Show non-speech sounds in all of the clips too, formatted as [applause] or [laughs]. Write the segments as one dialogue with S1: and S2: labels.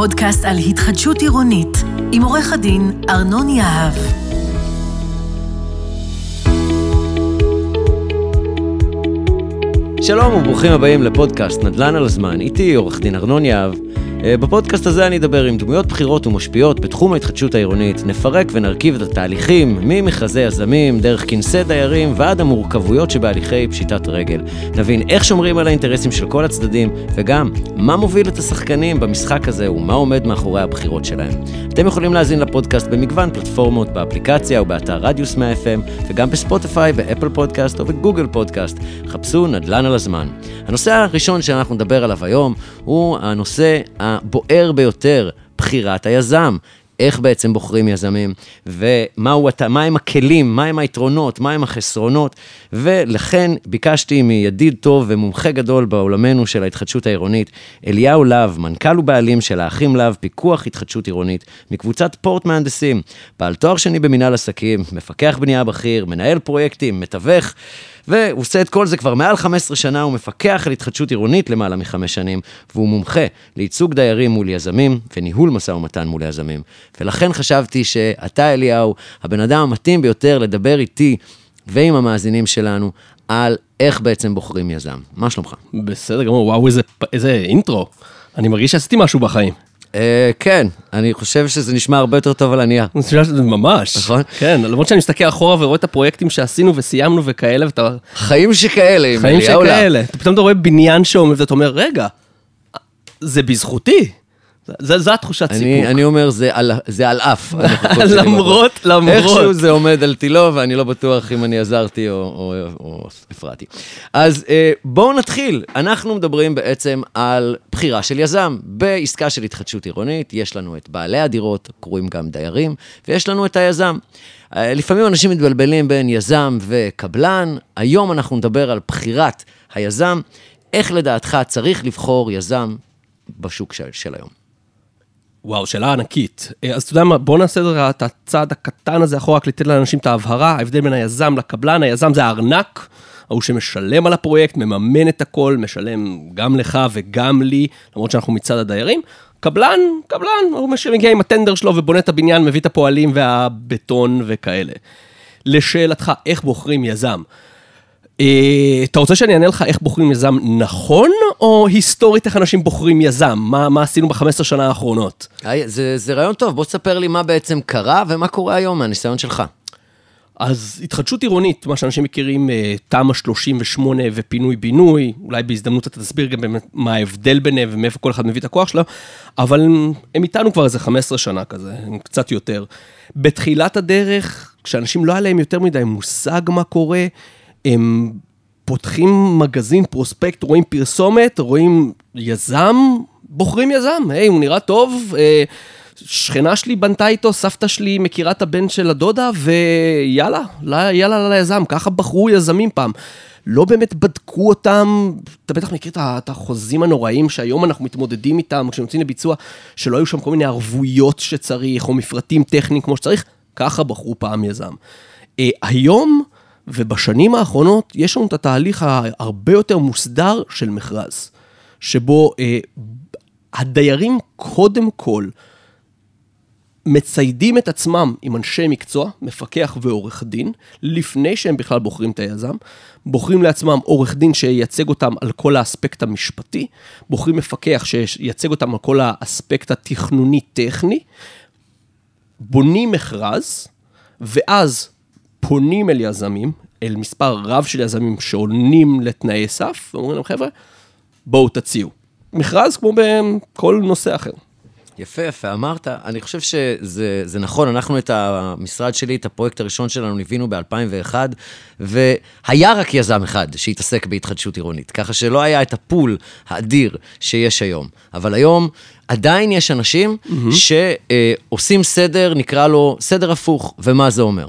S1: פודקאסט על התחדשות עירונית, עם עורך הדין ארנון יהב.
S2: שלום וברוכים הבאים לפודקאסט נדל"ן על הזמן, איתי עורך דין ארנון יהב. אה, בפודקאסט הזה אני אדבר עם דמויות בכירות ומשפיעות בתחום ההתחדשות העירונית, נפרק ונרכיב את התהליכים ממכרזי יזמים, דרך כנסי דיירים ועד המורכבויות שבהליכי פשיטת רגל. נבין איך שומרים על האינטרסים של כל הצדדים, וגם מה מוביל את השחקנים במשחק הזה ומה עומד מאחורי הבחירות שלהם. אתם יכולים להאזין לפודקאסט במגוון פלטפורמות באפליקציה או באתר רדיוס 100 FM, וגם בספוטיפיי, באפל פודקאסט או בגוגל פודקאסט. חפשו נדל"ן על הזמן. הנושא הראשון שאנחנו נדבר עליו היום הוא הנושא הבוער ביותר, בחירת היזם. איך בעצם בוחרים יזמים, ומהם הכלים, מהם היתרונות, מהם החסרונות, ולכן ביקשתי מידיד טוב ומומחה גדול בעולמנו של ההתחדשות העירונית, אליהו להב, מנכ"ל ובעלים של האחים להב, פיקוח התחדשות עירונית, מקבוצת פורט מהנדסים, בעל תואר שני במנהל עסקים, מפקח בנייה בכיר, מנהל פרויקטים, מתווך. והוא עושה את כל זה כבר מעל 15 שנה, הוא מפקח על התחדשות עירונית למעלה מחמש שנים, והוא מומחה לייצוג דיירים מול יזמים וניהול משא ומתן מול יזמים. ולכן חשבתי שאתה, אליהו, הבן אדם המתאים ביותר לדבר איתי ועם המאזינים שלנו על איך בעצם בוחרים יזם. מה שלומך?
S3: בסדר גמור, וואו, איזה, איזה אינטרו. אני מרגיש שעשיתי משהו בחיים.
S2: אה, כן, אני חושב שזה נשמע הרבה יותר טוב על הנייר.
S3: ממש.
S2: נכון?
S3: כן, למרות שאני מסתכל אחורה ורואה את הפרויקטים שעשינו וסיימנו וכאלה, ואתה...
S2: חיים שכאלה, עם
S3: חיים
S2: אליהו להב.
S3: שכאלה. פתאום אתה רואה בניין שעומד ואתה אומר, רגע, זה בזכותי. זה- זו התחושת סיפוק.
S2: אני, אני אומר, זה על, זה על אף. [laughs]
S3: למרות. למרות.
S2: איכשהו זה עומד על תילו, ואני לא בטוח אם אני עזרתי או, או, או הפרעתי. אז אה, בואו נתחיל. אנחנו מדברים בעצם על בחירה של יזם. בעסקה של התחדשות עירונית, יש לנו את בעלי הדירות, קרואים גם דיירים, ויש לנו את היזם. אה, לפעמים אנשים מתבלבלים בין יזם וקבלן. היום אנחנו נדבר על בחירת היזם. איך לדעתך צריך לבחור יזם בשוק של, של היום?
S3: וואו, שאלה ענקית. אה, אז אתה יודע מה, בוא נעשה את הצעד הקטן הזה אחורה, רק לתת לאנשים את ההבהרה, ההבדל בין היזם לקבלן, היזם זה הארנק, ההוא שמשלם על הפרויקט, מממן את הכל, משלם גם לך וגם לי, למרות שאנחנו מצד הדיירים. קבלן, קבלן, הוא מגיע עם הטנדר שלו ובונה את הבניין, מביא את הפועלים והבטון וכאלה. לשאלתך, איך בוחרים יזם? אה, אתה רוצה שאני אענה לך איך בוחרים יזם נכון, או היסטורית איך אנשים בוחרים יזם? מה, מה עשינו ב-15 שנה האחרונות?
S2: היי, זה, זה רעיון טוב, בוא תספר לי מה בעצם קרה ומה קורה היום מהניסיון שלך.
S3: אז התחדשות עירונית, מה שאנשים מכירים, אה, תמ"א 38 ופינוי-בינוי, אולי בהזדמנות אתה תסביר גם מה ההבדל ביניהם ומאיפה כל אחד מביא את הכוח שלו, אבל הם, הם איתנו כבר איזה 15 שנה כזה, הם קצת יותר. בתחילת הדרך, כשאנשים לא היה להם יותר מדי מושג מה קורה, הם פותחים מגזין, פרוספקט, רואים פרסומת, רואים יזם, בוחרים יזם, היי, הוא נראה טוב, אה, שכנה שלי בנתה איתו, סבתא שלי מכירה את הבן של הדודה, ויאללה, יאללה ליזם, ככה בחרו יזמים פעם. לא באמת בדקו אותם, אתה בטח מכיר את החוזים הנוראים שהיום אנחנו מתמודדים איתם, כשהם יוצאים לביצוע, שלא היו שם כל מיני ערבויות שצריך, או מפרטים טכניים כמו שצריך, ככה בחרו פעם יזם. אה, היום ובשנים האחרונות יש לנו את התהליך ההרבה יותר מוסדר של מכרז, שבו אה, הדיירים קודם כל מציידים את עצמם עם אנשי מקצוע, מפקח ועורך דין, לפני שהם בכלל בוחרים את היזם. בוחרים לעצמם עורך דין שייצג אותם על כל האספקט המשפטי, בוחרים מפקח שייצג אותם על כל האספקט התכנוני-טכני, בונים מכרז, ואז פונים אל יזמים, אל מספר רב של יזמים שעונים לתנאי סף, ואומרים להם, חבר'ה, בואו תציעו. מכרז כמו בכל נושא אחר.
S2: יפה, יפה, אמרת. אני חושב שזה זה נכון, אנחנו את המשרד שלי, את הפרויקט הראשון שלנו, ליווינו ב-2001, והיה רק יזם אחד שהתעסק בהתחדשות עירונית, ככה שלא היה את הפול האדיר שיש היום. אבל היום עדיין יש אנשים mm-hmm. שעושים סדר, נקרא לו סדר הפוך, ומה זה אומר?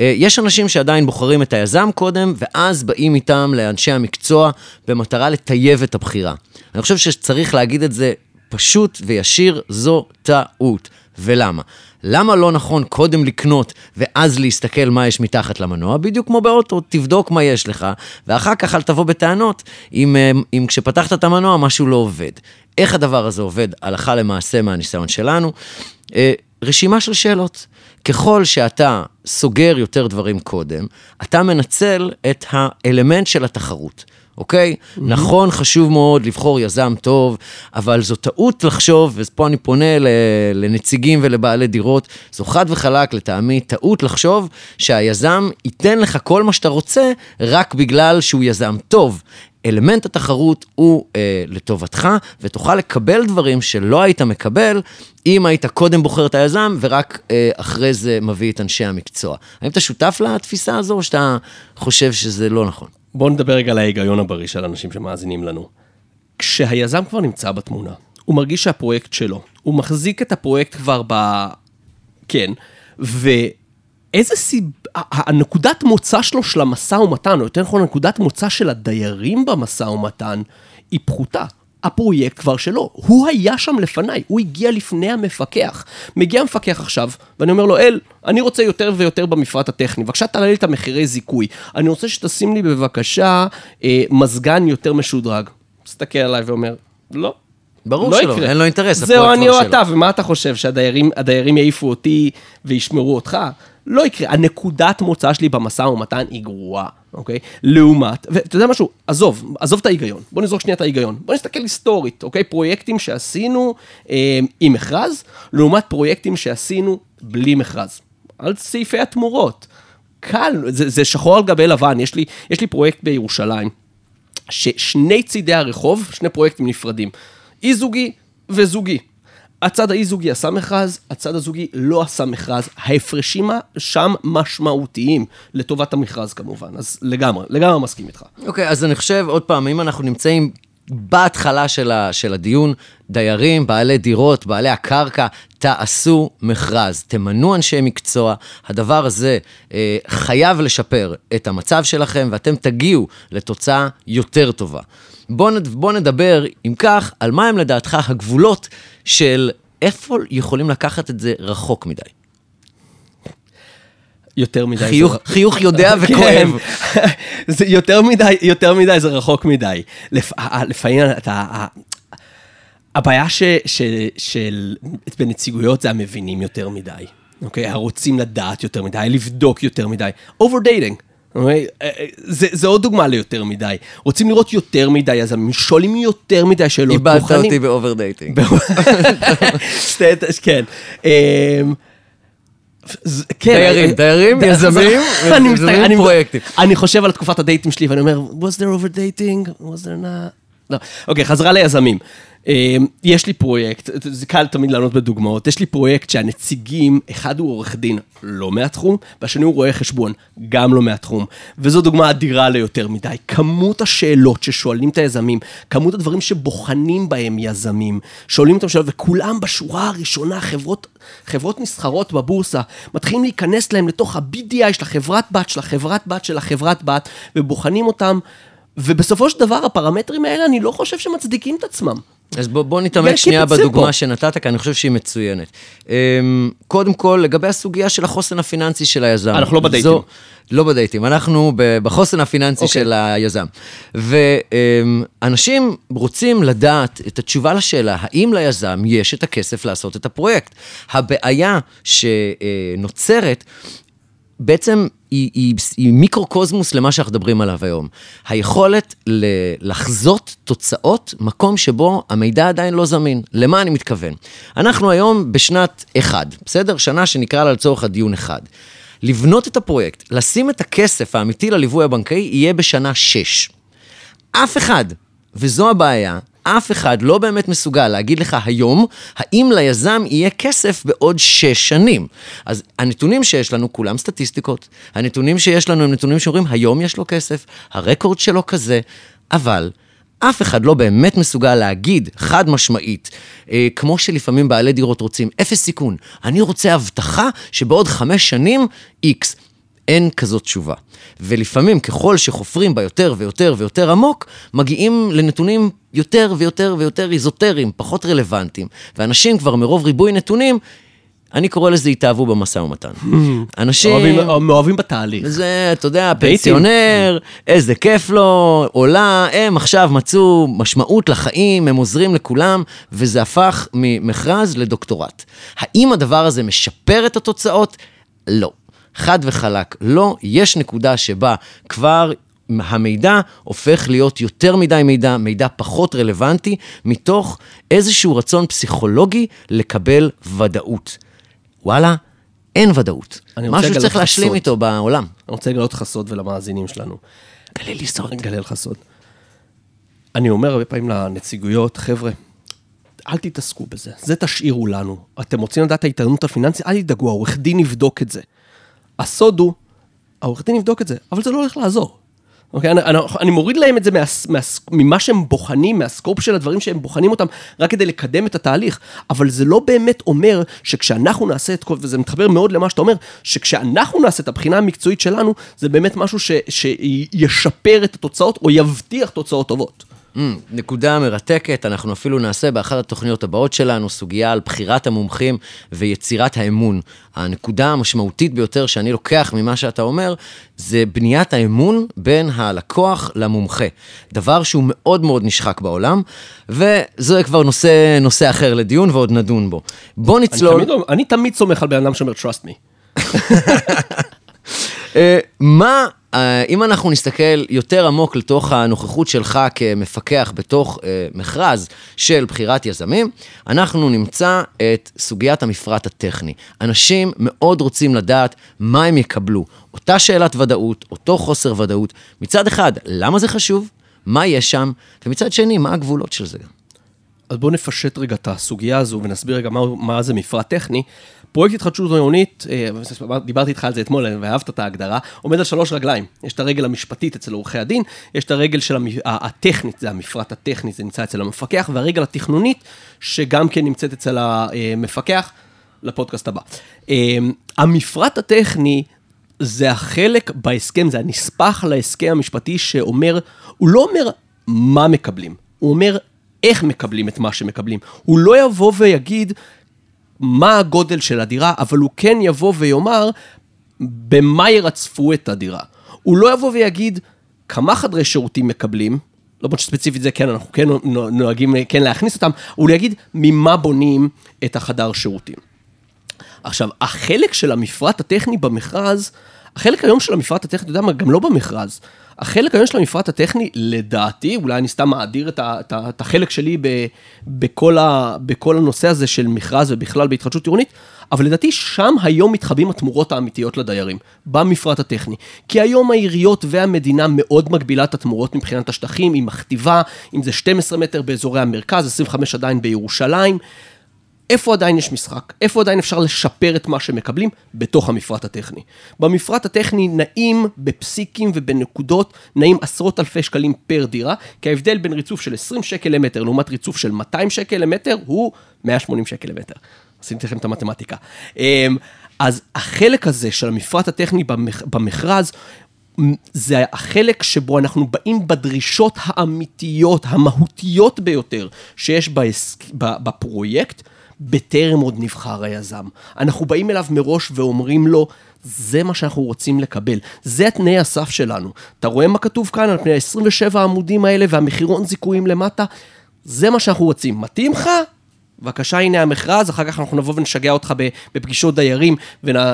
S2: אה, יש אנשים שעדיין בוחרים את היזם קודם, ואז באים איתם לאנשי המקצוע במטרה לטייב את הבחירה. אני חושב שצריך להגיד את זה פשוט וישיר, זו טעות. ולמה? למה לא נכון קודם לקנות ואז להסתכל מה יש מתחת למנוע? בדיוק כמו באוטו, תבדוק מה יש לך, ואחר כך אל תבוא בטענות אם, אה, אם כשפתחת את המנוע משהו לא עובד. איך הדבר הזה עובד הלכה למעשה מהניסיון שלנו? אה, רשימה של שאלות. ככל שאתה סוגר יותר דברים קודם, אתה מנצל את האלמנט של התחרות. אוקיי? Mm-hmm. נכון, חשוב מאוד לבחור יזם טוב, אבל זו טעות לחשוב, ופה אני פונה לנציגים ולבעלי דירות, זו חד וחלק לטעמי טעות לחשוב שהיזם ייתן לך כל מה שאתה רוצה רק בגלל שהוא יזם טוב. אלמנט התחרות הוא אה, לטובתך, ותוכל לקבל דברים שלא היית מקבל אם היית קודם בוחר את היזם ורק אה, אחרי זה מביא את אנשי המקצוע. האם אתה שותף לתפיסה הזו, או שאתה חושב שזה לא נכון?
S3: בואו נדבר רגע על ההיגיון הבריא של אנשים שמאזינים לנו. כשהיזם כבר נמצא בתמונה, הוא מרגיש שהפרויקט שלו, הוא מחזיק את הפרויקט כבר ב... כן, ואיזה סיב... הנקודת מוצא שלו של המשא ומתן, או יותר נכון, נקודת מוצא של הדיירים במשא ומתן, היא פחותה. הפרויקט כבר שלו. הוא היה שם לפניי, הוא הגיע לפני המפקח. מגיע המפקח עכשיו, ואני אומר לו, אל, אני רוצה יותר ויותר במפרט הטכני, בבקשה תעלה לי את המחירי זיכוי. אני רוצה שתשים לי בבקשה אה, מזגן יותר משודרג. מסתכל עליי ואומר, לא.
S2: ברור לא שלא, יקרה. אין לו אינטרס,
S3: זהו, אני או אתה, ומה אתה חושב, שהדיירים יעיפו אותי וישמרו אותך? לא יקרה. הנקודת מוצא שלי במשא ומתן היא גרועה, אוקיי? לעומת, ואתה יודע משהו, עזוב, עזוב את ההיגיון. בוא נזרוק שנייה את ההיגיון. בוא נסתכל היסטורית, אוקיי? פרויקטים שעשינו אה, עם מכרז, לעומת פרויקטים שעשינו בלי מכרז. על סעיפי התמורות. קל, זה, זה שחור על גבי לבן. יש לי, יש לי פרויקט בירושלים, ששני צידי הרחוב, שני פרויקטים נפרדים. אי זוגי וזוגי. הצד האי-זוגי עשה מכרז, הצד הזוגי לא עשה מכרז. ההפרשים שם משמעותיים, לטובת המכרז כמובן. אז לגמרי, לגמרי מסכים איתך.
S2: אוקיי, okay, אז אני חושב, עוד פעם, אם אנחנו נמצאים בהתחלה של, ה, של הדיון, דיירים, בעלי דירות, בעלי הקרקע, תעשו מכרז, תמנו אנשי מקצוע, הדבר הזה אה, חייב לשפר את המצב שלכם, ואתם תגיעו לתוצאה יותר טובה. בואו בוא נדבר, אם כך, על מה הם לדעתך הגבולות של איפה יכולים לקחת את זה רחוק מדי.
S3: יותר מדי.
S2: חיוך, זה... חיוך יודע [laughs] כן. וכואב. [laughs]
S3: זה יותר מדי, יותר מדי זה רחוק מדי. לפ... לפעמים אתה... הבעיה ש... ש... של... בנציגויות זה המבינים יותר מדי, אוקיי? הרוצים לדעת יותר מדי, לבדוק יותר מדי. over dating. אוקיי? אה, אה, זה, זה עוד דוגמה ליותר מדי. רוצים לראות יותר מדי, אז שואלים יותר מדי שאלות.
S2: איבדת אותי ב over
S3: dating. כן.
S2: כן, דיירים, דיירים, יזמים, [laughs] יזמים פרויקטים.
S3: אני חושב על תקופת הדייטים שלי ואני אומר, was there over dating? was there not? לא. אוקיי, חזרה ליזמים. אמ, יש לי פרויקט, זה קל תמיד לענות בדוגמאות, יש לי פרויקט שהנציגים, אחד הוא עורך דין לא מהתחום, והשני הוא רואה חשבון, גם לא מהתחום. וזו דוגמה אדירה ליותר מדי. כמות השאלות ששואלים את היזמים, כמות הדברים שבוחנים בהם יזמים, שואלים אותם שאלות, וכולם בשורה הראשונה, חברות, חברות נסחרות בבורסה, מתחילים להיכנס להם לתוך ה-BDI של החברת בת, של החברת בת, של החברת בת, ובוחנים אותם. ובסופו של דבר, הפרמטרים האלה, אני לא חושב שמצדיקים את עצמם.
S2: אז בוא, בוא נתעמק שנייה בדוגמה פה. שנתת, כי אני חושב שהיא מצוינת. אמ, קודם כל, לגבי הסוגיה של החוסן הפיננסי של היזם.
S3: אנחנו לא בדייטים. זו,
S2: לא בדייטים, אנחנו בחוסן הפיננסי okay. אוקיי. של היזם. ואנשים רוצים לדעת את התשובה לשאלה, האם ליזם יש את הכסף לעשות את הפרויקט? הבעיה שנוצרת בעצם היא, היא, היא מיקרוקוזמוס למה שאנחנו מדברים עליו היום. היכולת לחזות תוצאות, מקום שבו המידע עדיין לא זמין. למה אני מתכוון? אנחנו היום בשנת אחד, בסדר? שנה שנקרא לה לצורך הדיון אחד. לבנות את הפרויקט, לשים את הכסף האמיתי לליווי הבנקאי, יהיה בשנה שש. אף אחד, וזו הבעיה, אף אחד לא באמת מסוגל להגיד לך היום, האם ליזם יהיה כסף בעוד שש שנים. אז הנתונים שיש לנו, כולם סטטיסטיקות. הנתונים שיש לנו הם נתונים שאומרים, היום יש לו כסף, הרקורד שלו כזה, אבל... אף אחד לא באמת מסוגל להגיד חד משמעית, אה, כמו שלפעמים בעלי דירות רוצים, אפס סיכון, אני רוצה הבטחה שבעוד חמש שנים, איקס. אין כזאת תשובה. ולפעמים, ככל שחופרים בה יותר ויותר ויותר עמוק, מגיעים לנתונים יותר ויותר ויותר איזוטריים, פחות רלוונטיים. ואנשים כבר מרוב ריבוי נתונים, אני קורא לזה התאהבו במשא ומתן. [laughs] אנשים...
S3: אוהבים- מאוהבים בתהליך.
S2: זה, אתה יודע, פנסיונר, איזה כיף לו, עולה, הם עכשיו מצאו משמעות לחיים, הם עוזרים לכולם, וזה הפך ממכרז לדוקטורט. האם הדבר הזה משפר את התוצאות? לא. חד וחלק, לא. יש נקודה שבה כבר המידע הופך להיות יותר מדי מידע, מידע פחות רלוונטי, מתוך איזשהו רצון פסיכולוגי לקבל ודאות. וואלה, אין ודאות. משהו שצריך להשלים. איתו בעולם.
S3: אני רוצה לגלות לך סוד ולמאזינים שלנו.
S2: גלה לי סוד.
S3: אגלה לך סוד. אני אומר הרבה פעמים לנציגויות, חבר'ה, אל תתעסקו בזה, זה תשאירו לנו. אתם רוצים לדעת את ההתעניינות הפיננסית, אל תדאגו, העורך דין יבדוק את זה. הסוד הוא, העורך דין יבדוק את זה, אבל זה לא הולך לעזור. אוקיי, אני, אני, אני מוריד להם את זה מה, מה, ממה שהם בוחנים, מהסקופ של הדברים שהם בוחנים אותם, רק כדי לקדם את התהליך. אבל זה לא באמת אומר שכשאנחנו נעשה את כל, וזה מתחבר מאוד למה שאתה אומר, שכשאנחנו נעשה את הבחינה המקצועית שלנו, זה באמת משהו ש, שישפר את התוצאות, או יבטיח תוצאות טובות.
S2: Mm, נקודה מרתקת, אנחנו אפילו נעשה באחת התוכניות הבאות שלנו סוגיה על בחירת המומחים ויצירת האמון. הנקודה המשמעותית ביותר שאני לוקח ממה שאתה אומר, זה בניית האמון בין הלקוח למומחה. דבר שהוא מאוד מאוד נשחק בעולם, וזה כבר נושא, נושא אחר לדיון ועוד נדון בו. בוא
S3: אני
S2: נצלול...
S3: תמיד, אני תמיד סומך על בן אדם שאומר, trust me. [laughs]
S2: אה, מה, אה, אם אנחנו נסתכל יותר עמוק לתוך הנוכחות שלך כמפקח בתוך אה, מכרז של בחירת יזמים, אנחנו נמצא את סוגיית המפרט הטכני. אנשים מאוד רוצים לדעת מה הם יקבלו. אותה שאלת ודאות, אותו חוסר ודאות. מצד אחד, למה זה חשוב? מה יש שם? ומצד שני, מה הגבולות של זה?
S3: אז בואו נפשט רגע את הסוגיה הזו ונסביר רגע מה, מה זה מפרט טכני. פרויקט התחדשות עירונית, אה, דיברתי איתך על זה אתמול ואהבת את ההגדרה, עומד על שלוש רגליים. יש את הרגל המשפטית אצל עורכי הדין, יש את הרגל של המ... הטכנית, זה המפרט הטכני, זה נמצא אצל המפקח, והרגל התכנונית, שגם כן נמצאת אצל המפקח, לפודקאסט הבא. אה, המפרט הטכני זה החלק בהסכם, זה הנספח להסכם המשפטי שאומר, הוא לא אומר מה מקבלים, הוא אומר איך מקבלים את מה שמקבלים. הוא לא יבוא ויגיד מה הגודל של הדירה, אבל הוא כן יבוא ויאמר במה ירצפו את הדירה. הוא לא יבוא ויגיד כמה חדרי שירותים מקבלים, למרות שספציפית זה כן, אנחנו כן נוהגים כן להכניס אותם, הוא יגיד ממה בונים את החדר שירותים. עכשיו, החלק של המפרט הטכני במכרז, החלק היום של המפרט הטכני, אתה יודע מה, גם לא במכרז. החלק היום של המפרט הטכני, לדעתי, אולי אני סתם מאדיר את, את, את החלק שלי ב, בכל, ה, בכל הנושא הזה של מכרז ובכלל בהתחדשות עירונית, אבל לדעתי שם היום מתחבאים התמורות האמיתיות לדיירים, במפרט הטכני. כי היום העיריות והמדינה מאוד מגבילה את התמורות מבחינת השטחים, היא מכתיבה, אם זה 12 מטר באזורי המרכז, 25 עדיין בירושלים. איפה עדיין יש משחק? איפה עדיין אפשר לשפר את מה שמקבלים? בתוך המפרט הטכני. במפרט הטכני נעים בפסיקים ובנקודות, נעים עשרות אלפי שקלים פר דירה, כי ההבדל בין ריצוף של 20 שקל למטר לעומת ריצוף של 200 שקל למטר הוא 180 שקל למטר. עשיתי לכם את המתמטיקה. אז החלק הזה של המפרט הטכני במכרז, זה החלק שבו אנחנו באים בדרישות האמיתיות, המהותיות ביותר שיש בפרויקט, בטרם עוד נבחר היזם. אנחנו באים אליו מראש ואומרים לו, זה מה שאנחנו רוצים לקבל. זה התנאי הסף שלנו. אתה רואה מה כתוב כאן על פני ה-27 העמודים האלה והמחירון זיכויים למטה? זה מה שאנחנו רוצים. מתאים לך? בבקשה, הנה המכרז, אחר כך אנחנו נבוא ונשגע אותך בפגישות דיירים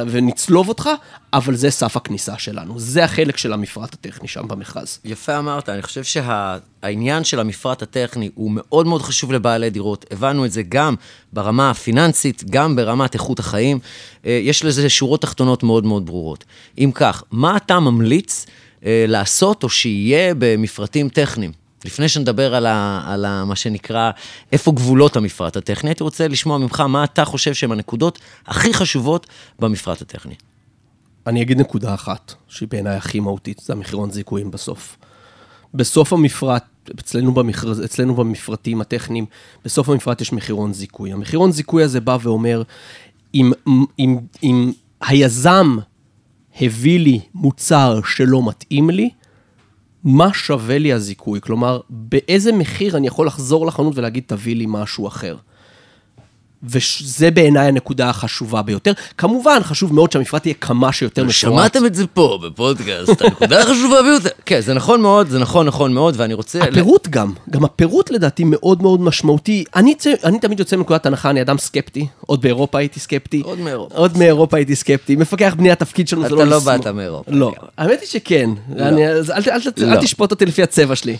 S3: ונצלוב אותך, אבל זה סף הכניסה שלנו. זה החלק של המפרט הטכני שם במכרז.
S2: יפה אמרת, אני חושב שהעניין של המפרט הטכני הוא מאוד מאוד חשוב לבעלי דירות. הבנו את זה גם ברמה הפיננסית, גם ברמת איכות החיים. יש לזה שורות תחתונות מאוד מאוד ברורות. אם כך, מה אתה ממליץ לעשות או שיהיה במפרטים טכניים? לפני שנדבר על, ה, על ה, מה שנקרא, איפה גבולות המפרט הטכני, הייתי רוצה לשמוע ממך מה אתה חושב שהן הנקודות הכי חשובות במפרט הטכני.
S3: אני אגיד נקודה אחת, שהיא בעיניי הכי מהותית, זה המחירון זיכויים בסוף. בסוף המפרט, אצלנו, במכרז, אצלנו במפרטים הטכניים, בסוף המפרט יש מחירון זיכוי. המחירון זיכוי הזה בא ואומר, אם, אם, אם היזם הביא לי מוצר שלא מתאים לי, מה שווה לי הזיכוי? כלומר, באיזה מחיר אני יכול לחזור לחנות ולהגיד, תביא לי משהו אחר. וזה בעיניי הנקודה החשובה ביותר. כמובן, חשוב מאוד שהמפרט יהיה כמה שיותר מפורט.
S2: שמעתם את זה פה, בפודקאסט, [laughs] הנקודה החשובה ביותר. כן, זה נכון מאוד, זה נכון, נכון מאוד, ואני רוצה...
S3: הפירוט גם, גם הפירוט לדעתי מאוד מאוד משמעותי. אני, אני תמיד יוצא מנקודת הנחה, אני אדם סקפטי, עוד באירופה הייתי סקפטי.
S2: עוד מאירופה.
S3: עוד מאירופה הייתי סקפטי. מפקח בני התפקיד שלנו זה לא...
S2: אתה לא באת מאירופה.
S3: לא, האמת היא שכן.
S2: לא.
S3: אני, אל, אל, אל,
S2: לא.
S3: אל תשפוט אותי לפי הצבע שלי,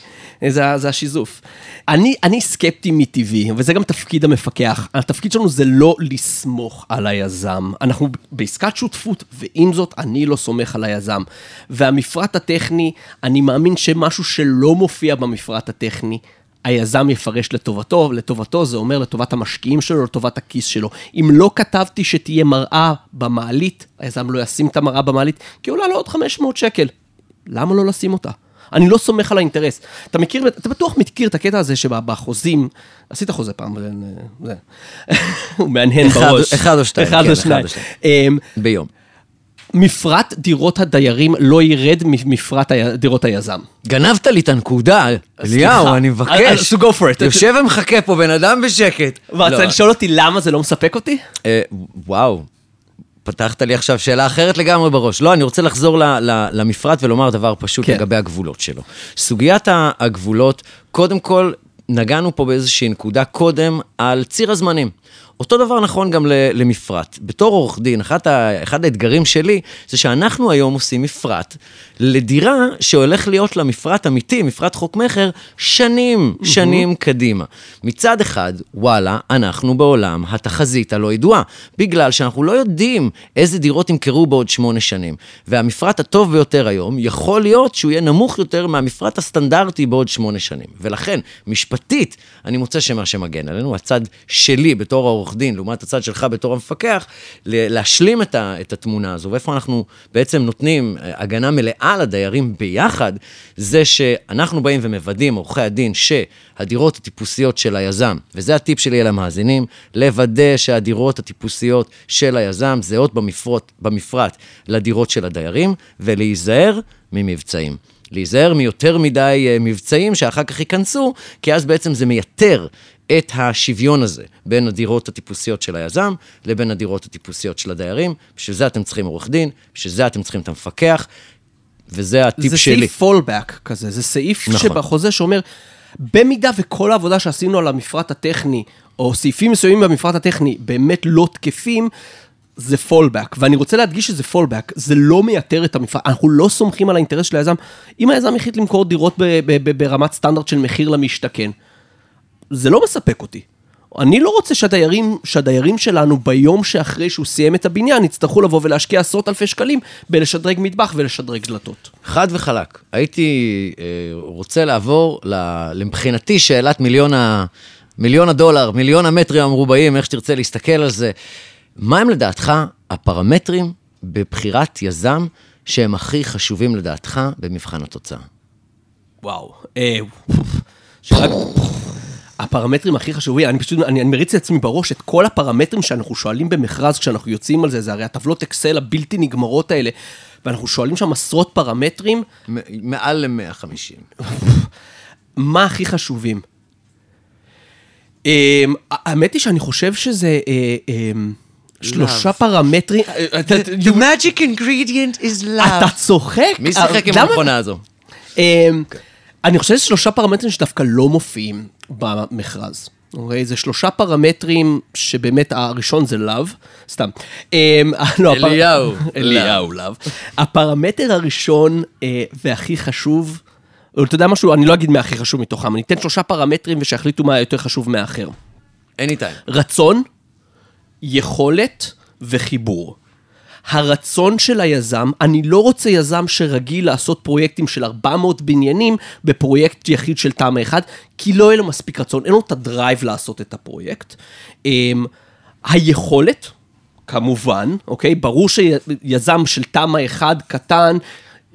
S3: זה, זה השיזוף. אני, אני סקפטי מטבעי, וזה גם תפקיד המפקח. התפקיד שלנו זה לא לסמוך על היזם. אנחנו בעסקת שותפות, ועם זאת, אני לא סומך על היזם. והמפרט הטכני, אני מאמין שמשהו שלא מופיע במפרט הטכני, היזם יפרש לטובתו, לטובתו זה אומר לטובת המשקיעים שלו, לטובת הכיס שלו. אם לא כתבתי שתהיה מראה במעלית, היזם לא ישים את המראה במעלית, כי עולה לו עוד 500 שקל. למה לא לשים אותה? אני לא סומך על האינטרס. אתה מכיר, אתה בטוח מכיר את הקטע הזה שבחוזים, עשית חוזה פעם, זה- [laughs] הוא מהנהן בראש.
S2: אחד או שתיים,
S3: אחד
S2: כן,
S3: או שניים. אמ,
S2: ביום.
S3: מפרט דירות הדיירים לא ירד ממפרט דירות היזם.
S2: גנבת לי את הנקודה, אליהו. אני מבקש.
S3: אז go for it.
S2: יושב ומחכה פה בן אדם בשקט.
S3: ואתה
S2: לא.
S3: רוצה לשאול אותי למה זה לא מספק אותי?
S2: אה, וואו, פתחת לי עכשיו שאלה אחרת לגמרי בראש. לא, אני רוצה לחזור ל, ל, למפרט ולומר דבר פשוט
S3: כן.
S2: לגבי הגבולות שלו. סוגיית הגבולות, קודם כל, נגענו פה באיזושהי נקודה קודם על ציר הזמנים. אותו דבר נכון גם למפרט. בתור עורך דין, אחת ה, אחד האתגרים שלי זה שאנחנו היום עושים מפרט לדירה שהולך להיות לה מפרט אמיתי, מפרט חוק מכר, שנים, שנים קדימה. מצד אחד, וואלה, אנחנו בעולם התחזית הלא ידועה, בגלל שאנחנו לא יודעים איזה דירות ימכרו בעוד שמונה שנים. והמפרט הטוב ביותר היום, יכול להיות שהוא יהיה נמוך יותר מהמפרט הסטנדרטי בעוד שמונה שנים. ולכן, משפטית, אני מוצא שמה שמגן עלינו, הצד שלי בתור העורך דין, לעומת הצד שלך בתור המפקח, להשלים את, ה- את התמונה הזו, ואיפה אנחנו בעצם נותנים אה, הגנה מלאה לדיירים ביחד, זה שאנחנו באים ומוודאים, עורכי הדין, שהדירות הטיפוסיות של היזם, וזה הטיפ שלי אל המאזינים, לוודא שהדירות הטיפוסיות של היזם זהות במפרט, במפרט לדירות של הדיירים, ולהיזהר ממבצעים. להיזהר מיותר מדי אה, מבצעים שאחר כך ייכנסו, כי אז בעצם זה מייתר את השוויון הזה בין הדירות הטיפוסיות של היזם לבין הדירות הטיפוסיות של הדיירים. בשביל זה אתם צריכים עורך דין, בשביל זה אתם צריכים את המפקח, וזה הטיפ
S3: זה
S2: שלי.
S3: סעיף פולבק כזה, זה סעיף
S2: נכון.
S3: שבחוזה שאומר, במידה וכל העבודה שעשינו על המפרט הטכני, או סעיפים מסוימים במפרט הטכני, באמת לא תקפים, זה פולבק. ואני רוצה להדגיש שזה פולבק, זה לא מייתר את המפרט, אנחנו לא סומכים על האינטרס של היזם. אם היזם החליט למכור דירות ב- ב- ב- ברמת סטנדרט של מחיר למשתכן, זה לא מספק אותי. אני לא רוצה שהדיירים, שהדיירים שלנו ביום שאחרי שהוא סיים את הבניין יצטרכו לבוא ולהשקיע עשרות אלפי שקלים בלשדרג מטבח ולשדרג דלתות.
S2: חד וחלק. הייתי אה, רוצה לעבור, ל- מבחינתי, שאלת מיליון, ה, מיליון הדולר, מיליון המטרים המרובעים, איך שתרצה להסתכל על זה. מה הם לדעתך הפרמטרים בבחירת יזם שהם הכי חשובים לדעתך במבחן התוצאה?
S3: וואו. אה. [laughs] הפרמטרים הכי חשובים, אני פשוט, אני, אני מריץ לעצמי בראש את כל הפרמטרים שאנחנו שואלים במכרז כשאנחנו יוצאים על זה, זה הרי הטבלות אקסל הבלתי נגמרות האלה, ואנחנו שואלים שם עשרות פרמטרים,
S2: מ- מעל ל-150. [laughs]
S3: מה הכי חשובים? אמ, האמת היא שאני חושב שזה אמ, שלושה פרמטרים, [laughs] אה, אתה-
S2: magic ingredient is
S3: אתה צוחק?
S2: מי שיחק עם המכונה הזו?
S3: אמ, אני חושב שזה שלושה פרמטרים שדווקא לא מופיעים במכרז. אוקיי? זה שלושה פרמטרים שבאמת הראשון זה לאו, סתם. אמ, [laughs] לא,
S2: אליהו. [laughs]
S3: אליהו לאו. הפרמטר הראשון אה, והכי חשוב, אתה יודע משהו, אני לא אגיד מה הכי חשוב מתוכם, אני אתן שלושה פרמטרים ושיחליטו מה יותר חשוב מהאחר.
S2: anytime.
S3: רצון, יכולת וחיבור. הרצון של היזם, אני לא רוצה יזם שרגיל לעשות פרויקטים של 400 בניינים בפרויקט יחיד של תמ"א 1, כי לא יהיה לו מספיק רצון, אין לו את הדרייב לעשות את הפרויקט. אמ, היכולת, כמובן, אוקיי? ברור שיזם של תמ"א 1 קטן,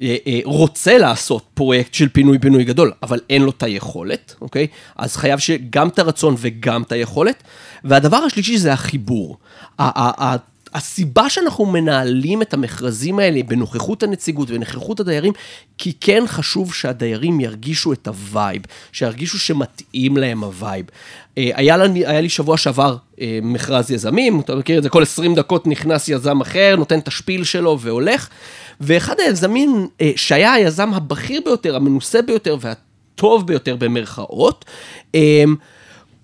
S3: אה, אה, רוצה לעשות פרויקט של פינוי-בינוי גדול, אבל אין לו את היכולת, אוקיי? אז חייב שגם את הרצון וגם את היכולת. והדבר השלישי זה החיבור. הסיבה שאנחנו מנהלים את המכרזים האלה בנוכחות הנציגות ונוכחות הדיירים, כי כן חשוב שהדיירים ירגישו את ה vibe, שירגישו שמתאים להם ה vibe. אה, היה לי, היה לי שבוע שעבר אה, מכרז יזמים, אתה מכיר את זה, כל 20 דקות נכנס יזם אחר, נותן את ה spiel שלו והולך, ואחד היזמים אה, שהיה היזם הבכיר ביותר, המנוסה ביותר והטוב ביותר במרכאות,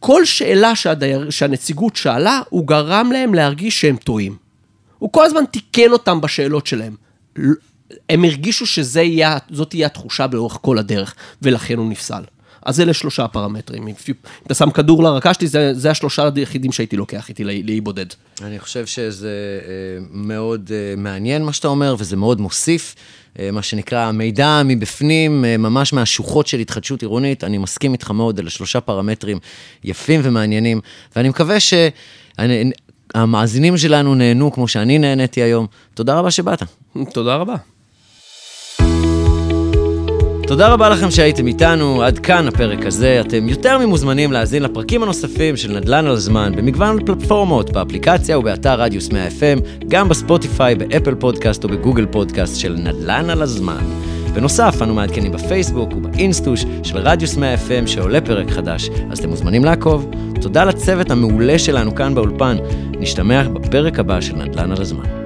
S3: כל שאלה שהדייר, שהנציגות שאלה, הוא גרם להם להרגיש שהם טועים. הוא כל הזמן תיקן אותם בשאלות שלהם. הם הרגישו שזאת תהיה התחושה באורך כל הדרך, ולכן הוא נפסל. אז אלה שלושה הפרמטרים. אם אתה שם כדור לרקה שלי, זה, זה השלושה היחידים שהייתי לוקח איתי לאי בודד.
S2: אני חושב שזה אה, מאוד אה, מעניין מה שאתה אומר, וזה מאוד מוסיף. אה, מה שנקרא מידע מבפנים, אה, ממש מהשוחות של התחדשות עירונית. אני מסכים איתך מאוד, אלה שלושה פרמטרים יפים ומעניינים, ואני מקווה שהמאזינים שלנו נהנו כמו שאני נהניתי היום. תודה רבה שבאת.
S3: תודה רבה.
S2: תודה רבה לכם שהייתם איתנו, עד כאן הפרק הזה. אתם יותר ממוזמנים להאזין לפרקים הנוספים של נדל"ן על הזמן במגוון פלטפורמות, באפליקציה ובאתר רדיוס 100 FM, גם בספוטיפיי, באפל פודקאסט או בגוגל פודקאסט של נדל"ן על הזמן. בנוסף, אנו מעדכנים בפייסבוק ובאינסטוש של רדיוס 100 FM שעולה פרק חדש, אז אתם מוזמנים לעקוב. תודה לצוות המעולה שלנו כאן באולפן. נשתמע בפרק הבא של נדל"ן על הזמן.